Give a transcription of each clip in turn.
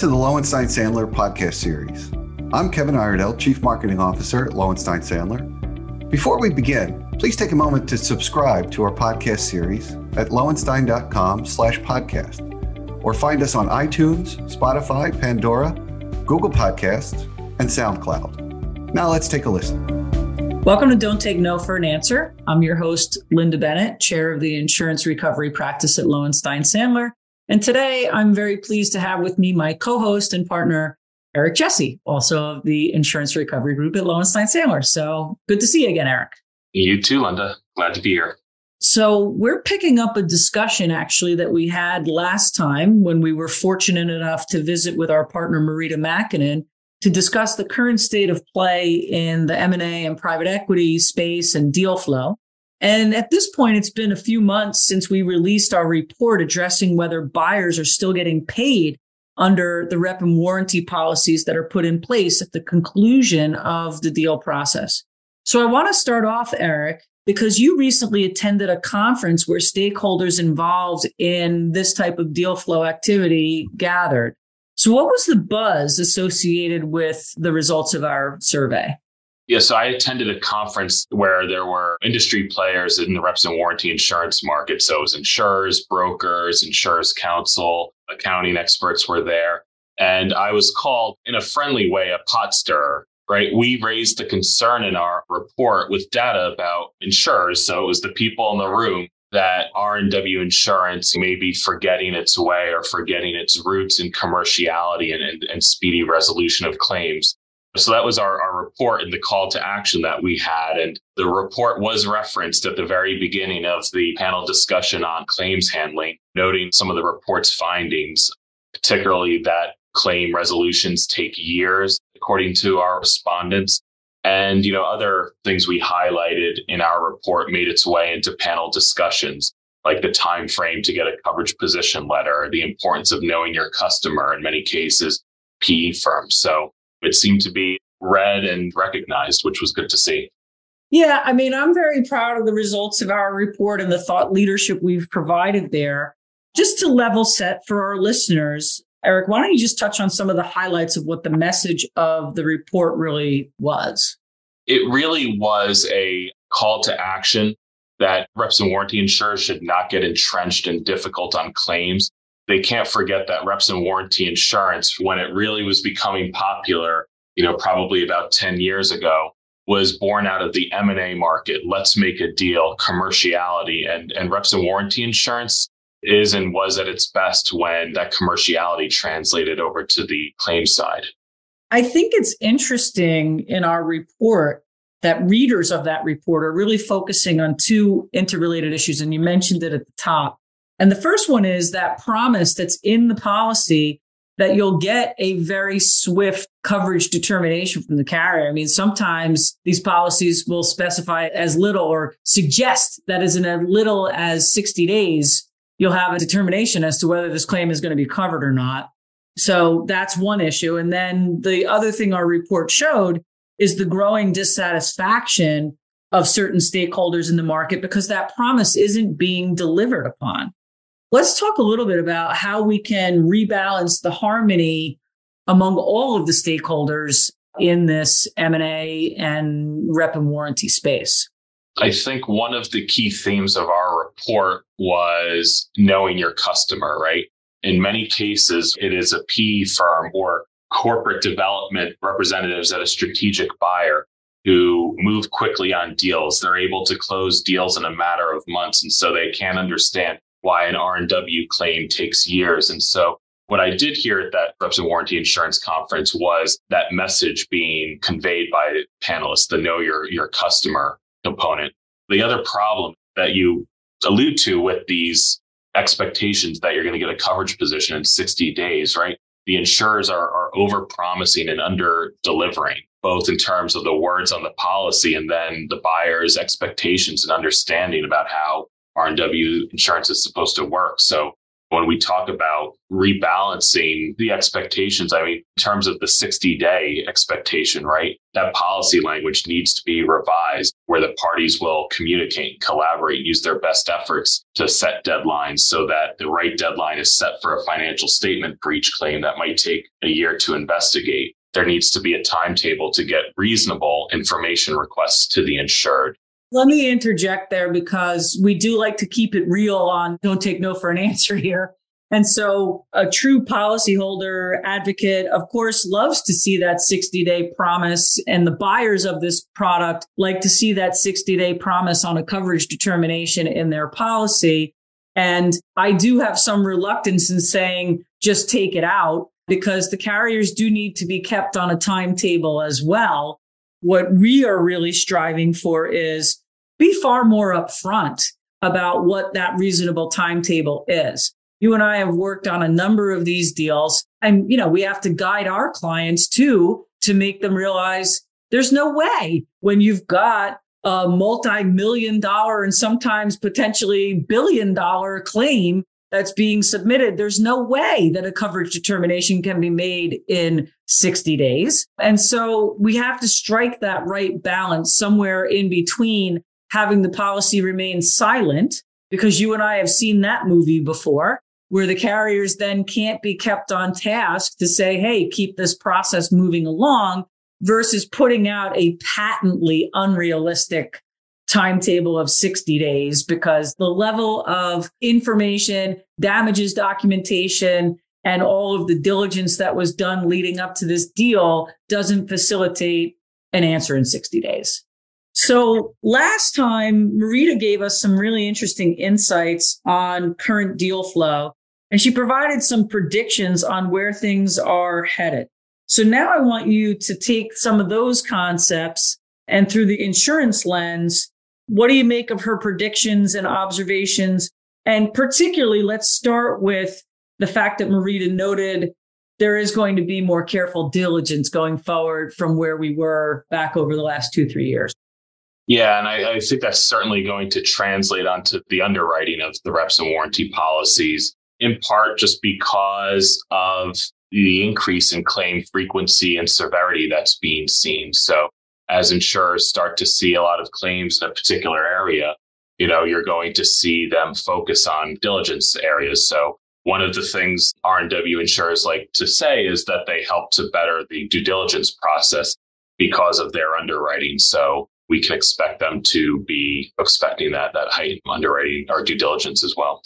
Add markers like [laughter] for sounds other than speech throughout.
to the Lowenstein Sandler podcast series. I'm Kevin Iredell, Chief Marketing Officer at Lowenstein Sandler. Before we begin, please take a moment to subscribe to our podcast series at lowenstein.com slash podcast or find us on iTunes, Spotify, Pandora, Google Podcasts, and SoundCloud. Now let's take a listen. Welcome to Don't Take No for an Answer. I'm your host, Lynda Bennett, Chair of the Insurance Recovery Practice at Lowenstein Sandler. And today I'm very pleased to have with me my co-host and partner, Eric Jesse, also of the Insurance Recovery Group at Lowenstein Sandler. So good to see you again, Eric. You too, Lynda. Glad to be here. So we're picking up a discussion actually that we had last time when we were fortunate enough to visit with our partner Marita Makinen to discuss the current state of play in the M&A and private equity space and deal flow. And at this point, it's been a few months since we released our report addressing whether buyers are still getting paid under the rep and warranty policies that are put in place at the conclusion of the deal process. So I want to start off, Eric, because you recently attended a conference where stakeholders involved in this type of deal flow activity gathered. So what was the buzz associated with the results of our survey? Yeah, so I attended a conference where there were industry players in the reps and warranty insurance market. So it was insurers, brokers, insurers counsel, accounting experts were there. And I was called in a friendly way a pot stirrer, right? We raised the concern in our report with data about insurers. So it was the people in the room that R&W insurance may be forgetting its way or forgetting its roots in commerciality and, and, and speedy resolution of claims. So that was our, our report and the call to action that we had. And the report was referenced at the very beginning of the panel discussion on claims handling, noting some of the report's findings, particularly that claim resolutions take years, according to our respondents. And, you know, other things we highlighted in our report made its way into panel discussions, like the time frame to get a coverage position letter, the importance of knowing your customer in many cases, PE firms. So it seemed to be read and recognized, which was good to see. Yeah, I mean, I'm very proud of the results of our report and the thought leadership we've provided there. Just to level set for our listeners, Eric, why don't you just touch on some of the highlights of what the message of the report really was? It really was a call to action that reps and warranty insurers should not get entrenched and difficult on claims they can't forget that reps and warranty insurance, when it really was becoming popular, you know, probably about 10 years ago, was born out of the M&A market. Let's make a deal, commerciality and, and reps and warranty insurance is and was at its best when that commerciality translated over to the claim side. I think it's interesting in our report that readers of that report are really focusing on two interrelated issues. And you mentioned it at the top. And the first one is that promise that's in the policy that you'll get a very swift coverage determination from the carrier. I mean, sometimes these policies will specify as little or suggest that as in as little as 60 days, you'll have a determination as to whether this claim is going to be covered or not. So that's one issue. And then the other thing our report showed is the growing dissatisfaction of certain stakeholders in the market because that promise isn't being delivered upon. Let's talk a little bit about how we can rebalance the harmony among all of the stakeholders in this M&A and rep and warranty space. I think one of the key themes of our report was knowing your customer, right? In many cases, it is a PE firm or corporate development representatives at a strategic buyer who move quickly on deals. They're able to close deals in a matter of months. And so they can understand why an R&W claim takes years. And so what I did hear at that reps and warranty insurance conference was that message being conveyed by panelists, the know your, your customer component. The other problem that you allude to with these expectations that you're going to get a coverage position in 60 days, right? The insurers are, are over promising and under delivering, both in terms of the words on the policy and then the buyer's expectations and understanding about how R&W insurance is supposed to work. So when we talk about rebalancing the expectations, I mean, in terms of the 60 day expectation, right? That policy language needs to be revised where the parties will communicate, collaborate, use their best efforts to set deadlines so that the right deadline is set for a financial statement breach claim that might take a year to investigate. There needs to be a timetable to get reasonable information requests to the insured. Let me interject there because we do like to keep it real on don't take no for an answer here. And so a true policyholder advocate, of course, loves to see that 60 day promise. And the buyers of this product like to see that 60 day promise on a coverage determination in their policy. And I do have some reluctance in saying just take it out because the carriers do need to be kept on a timetable as well. What we are really striving for is be far more upfront about what that reasonable timetable is. You and I have worked on a number of these deals and, you know, we have to guide our clients too to make them realize there's no way when you've got a multi-million dollar and sometimes potentially billion dollar claim that's being submitted, there's no way that a coverage determination can be made in 60 days. And so we have to strike that right balance somewhere in between having the policy remain silent because you and I have seen that movie before where the carriers then can't be kept on task to say, Hey, keep this process moving along versus putting out a patently unrealistic timetable of 60 days because the level of information, damages documentation, and all of the diligence that was done leading up to this deal doesn't facilitate an answer in 60 days. So last time, Marita gave us some really interesting insights on current deal flow, and she provided some predictions on where things are headed. So now I want you to take some of those concepts and through the insurance lens, what do you make of her predictions and observations? And particularly, let's start with the fact that Marita noted there is going to be more careful diligence going forward from where we were back over the last two, three years. Yeah, and I, I, think that's certainly going to translate onto the underwriting of the reps and warranty policies, in part just because of the increase in claim frequency and severity that's being seen. So as insurers start to see a lot of claims in a particular area, you know, you're going to see them focus on diligence areas. So one of the things R&W insurers like to say is that they help to better the due diligence process because of their underwriting. So we can expect them to be expecting that that height underwriting or due diligence as well.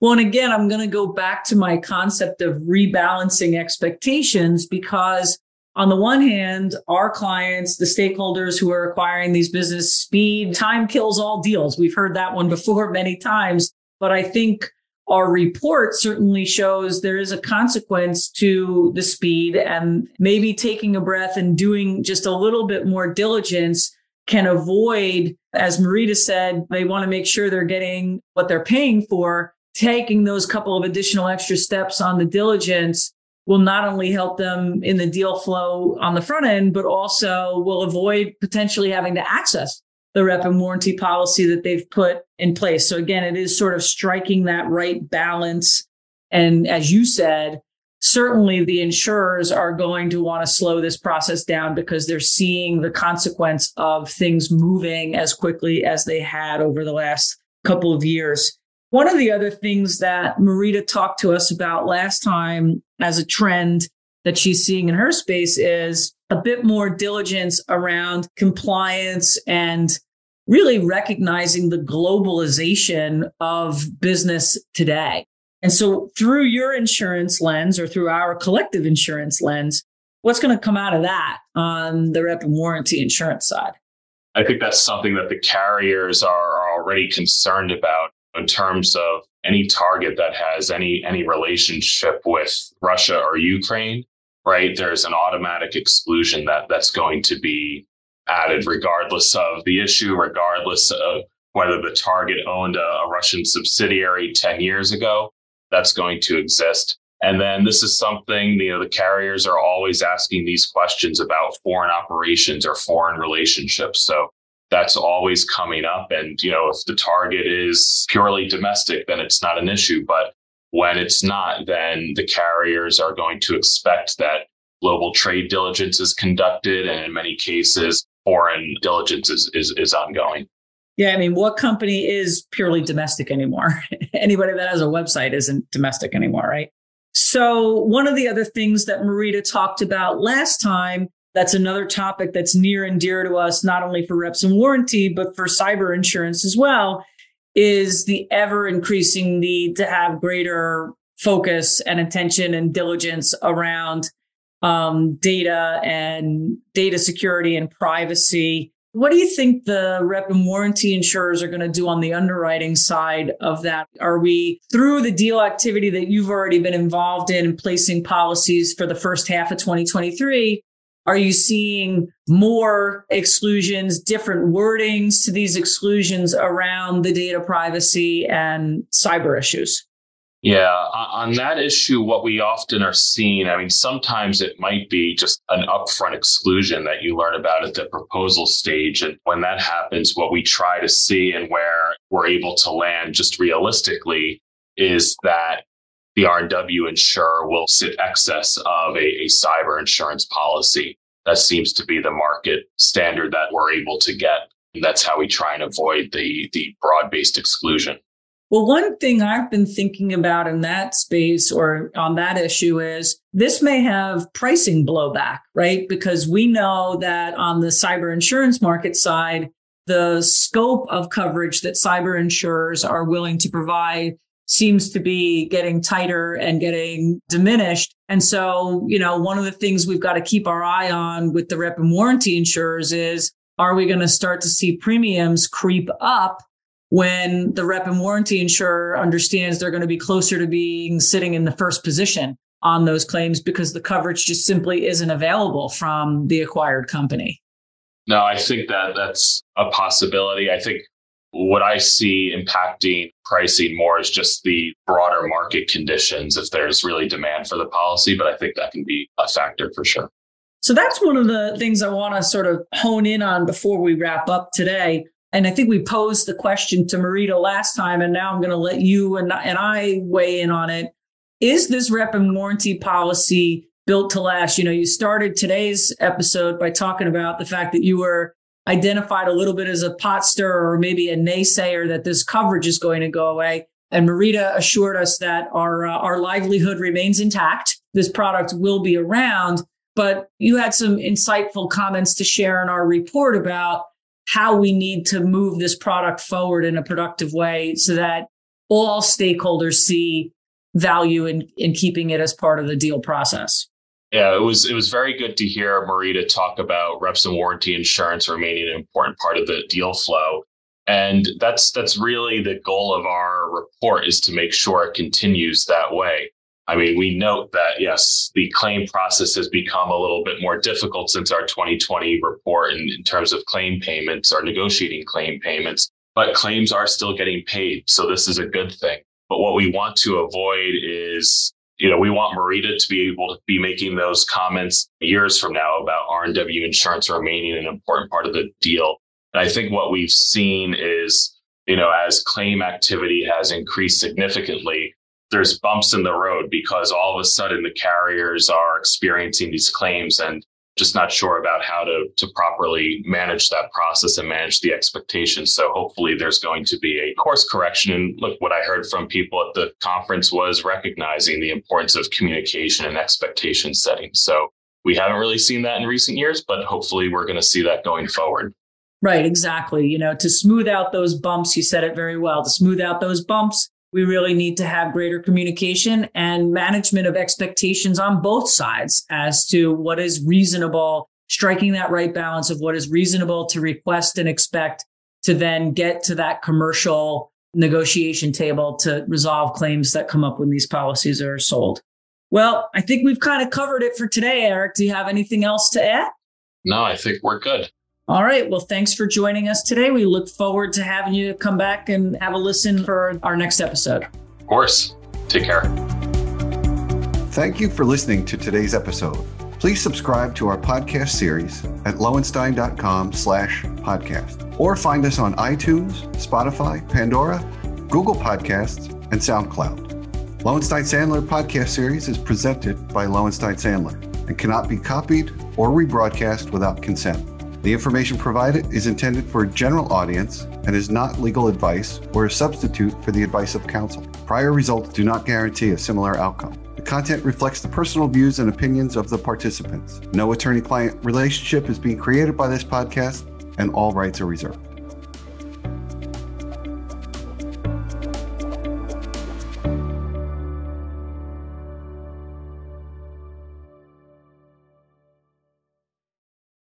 Well, and again, I'm going to go back to my concept of rebalancing expectations because on the one hand, our clients, the stakeholders who are acquiring these business speed, time kills all deals. We've heard that one before [laughs] many times, but I think our report certainly shows there is a consequence to the speed and maybe taking a breath and doing just a little bit more diligence can avoid, as Marita said, they want to make sure they're getting what they're paying for. Taking those couple of additional extra steps on the diligence will not only help them in the deal flow on the front end, but also will avoid potentially having to access the rep and warranty policy that they've put in place. So again, it is sort of striking that right balance. And as you said, certainly the insurers are going to want to slow this process down because they're seeing the consequence of things moving as quickly as they had over the last couple of years. One of the other things that Marita talked to us about last time as a trend that she's seeing in her space is a bit more diligence around compliance and really recognizing the globalization of business today. And so through your insurance lens or through our collective insurance lens, what's going to come out of that on the rep and warranty insurance side? I think that's something that the carriers are already concerned about in terms of any target that has any any relationship with Russia or Ukraine, right? There's an automatic exclusion that that's going to be added regardless of the issue, regardless of whether the target owned a, a Russian subsidiary 10 years ago, that's going to exist. And then this is something, you know, the carriers are always asking these questions about foreign operations or foreign relationships. So that's always coming up. And, you know, if the target is purely domestic, then it's not an issue. But When it's not, then the carriers are going to expect that global trade diligence is conducted. And in many cases, foreign diligence is, is, is ongoing. Yeah, I mean, what company is purely domestic anymore? [laughs] Anybody that has a website isn't domestic anymore, right? So, one of the other things that Marita talked about last time, that's another topic that's near and dear to us, not only for reps and warranty, but for cyber insurance as well, is the ever increasing need to have greater focus and attention and diligence around um, data and data security and privacy. What do you think the rep and warranty insurers are going to do on the underwriting side of that? Are we through the deal activity that you've already been involved in placing policies for the first half of 2023? Are you seeing more exclusions, different wordings to these exclusions around the data privacy and cyber issues? Yeah, on that issue, what we often are seeing, I mean, sometimes it might be just an upfront exclusion that you learn about at the proposal stage. And when that happens, what we try to see and where we're able to land just realistically is that the R&W insurer will sit excess of a, a cyber insurance policy. That seems to be the market standard that we're able to get. And that's how we try and avoid the, the broad-based exclusion. Well, one thing I've been thinking about in that space or on that issue is this may have pricing blowback, right? Because we know that on the cyber insurance market side, the scope of coverage that cyber insurers are willing to provide seems to be getting tighter and getting diminished. And so, you know, one of the things we've got to keep our eye on with the rep and warranty insurers is, are we going to start to see premiums creep up when the rep and warranty insurer understands they're going to be closer to being sitting in the first position on those claims because the coverage just simply isn't available from the acquired company. No, I think that that's a possibility. I think what I see impacting pricing more is just the broader market conditions if there's really demand for the policy, but I think that can be a factor for sure. So that's one of the things I want to sort of hone in on before we wrap up today. And I think we posed the question to Marita last time, and now I'm going to let you and, and I weigh in on it. Is this rep and warranty policy built to last? You know, you started today's episode by talking about the fact that you were identified a little bit as a pot stirrer or maybe a naysayer that this coverage is going to go away. And Marita assured us that our uh, our livelihood remains intact. This product will be around. But you had some insightful comments to share in our report about how we need to move this product forward in a productive way so that all stakeholders see value in, in keeping it as part of the deal process. Yeah, it was it was very good to hear Marita talk about reps and warranty insurance remaining an important part of the deal flow. And that's that's really the goal of our report is to make sure it continues that way. I mean, we note that, yes, the claim process has become a little bit more difficult since our 2020 report in, in terms of claim payments or negotiating claim payments, but claims are still getting paid. So this is a good thing. But what we want to avoid is, you know, we want Marita to be able to be making those comments years from now about R&W insurance remaining an important part of the deal. And I think what we've seen is, you know, as claim activity has increased significantly, there's bumps in the road because all of a sudden the carriers are experiencing these claims and just not sure about how to to properly manage that process and manage the expectations. So hopefully there's going to be a course correction. And look, what I heard from people at the conference was recognizing the importance of communication and expectation setting. So we haven't really seen that in recent years, but hopefully we're going to see that going forward. Right, exactly. You know, to smooth out those bumps, you said it very well. To smooth out those bumps, we really need to have greater communication and management of expectations on both sides as to what is reasonable, striking that right balance of what is reasonable to request and expect to then get to that commercial negotiation table to resolve claims that come up when these policies are sold. Well, I think we've kind of covered it for today, Eric. Do you have anything else to add? No, I think we're good. All right. Well, thanks for joining us today. We look forward to having you come back and have a listen for our next episode. Of course. Take care. Thank you for listening to today's episode. Please subscribe to our podcast series at lowenstein.com slash podcast or find us on iTunes, Spotify, Pandora, Google Podcasts, and SoundCloud. Lowenstein Sandler podcast series is presented by Lowenstein Sandler and cannot be copied or rebroadcast without consent. The information provided is intended for a general audience and is not legal advice or a substitute for the advice of counsel. Prior results do not guarantee a similar outcome. The content reflects the personal views and opinions of the participants. No attorney client relationship is being created by this podcast, and all rights are reserved.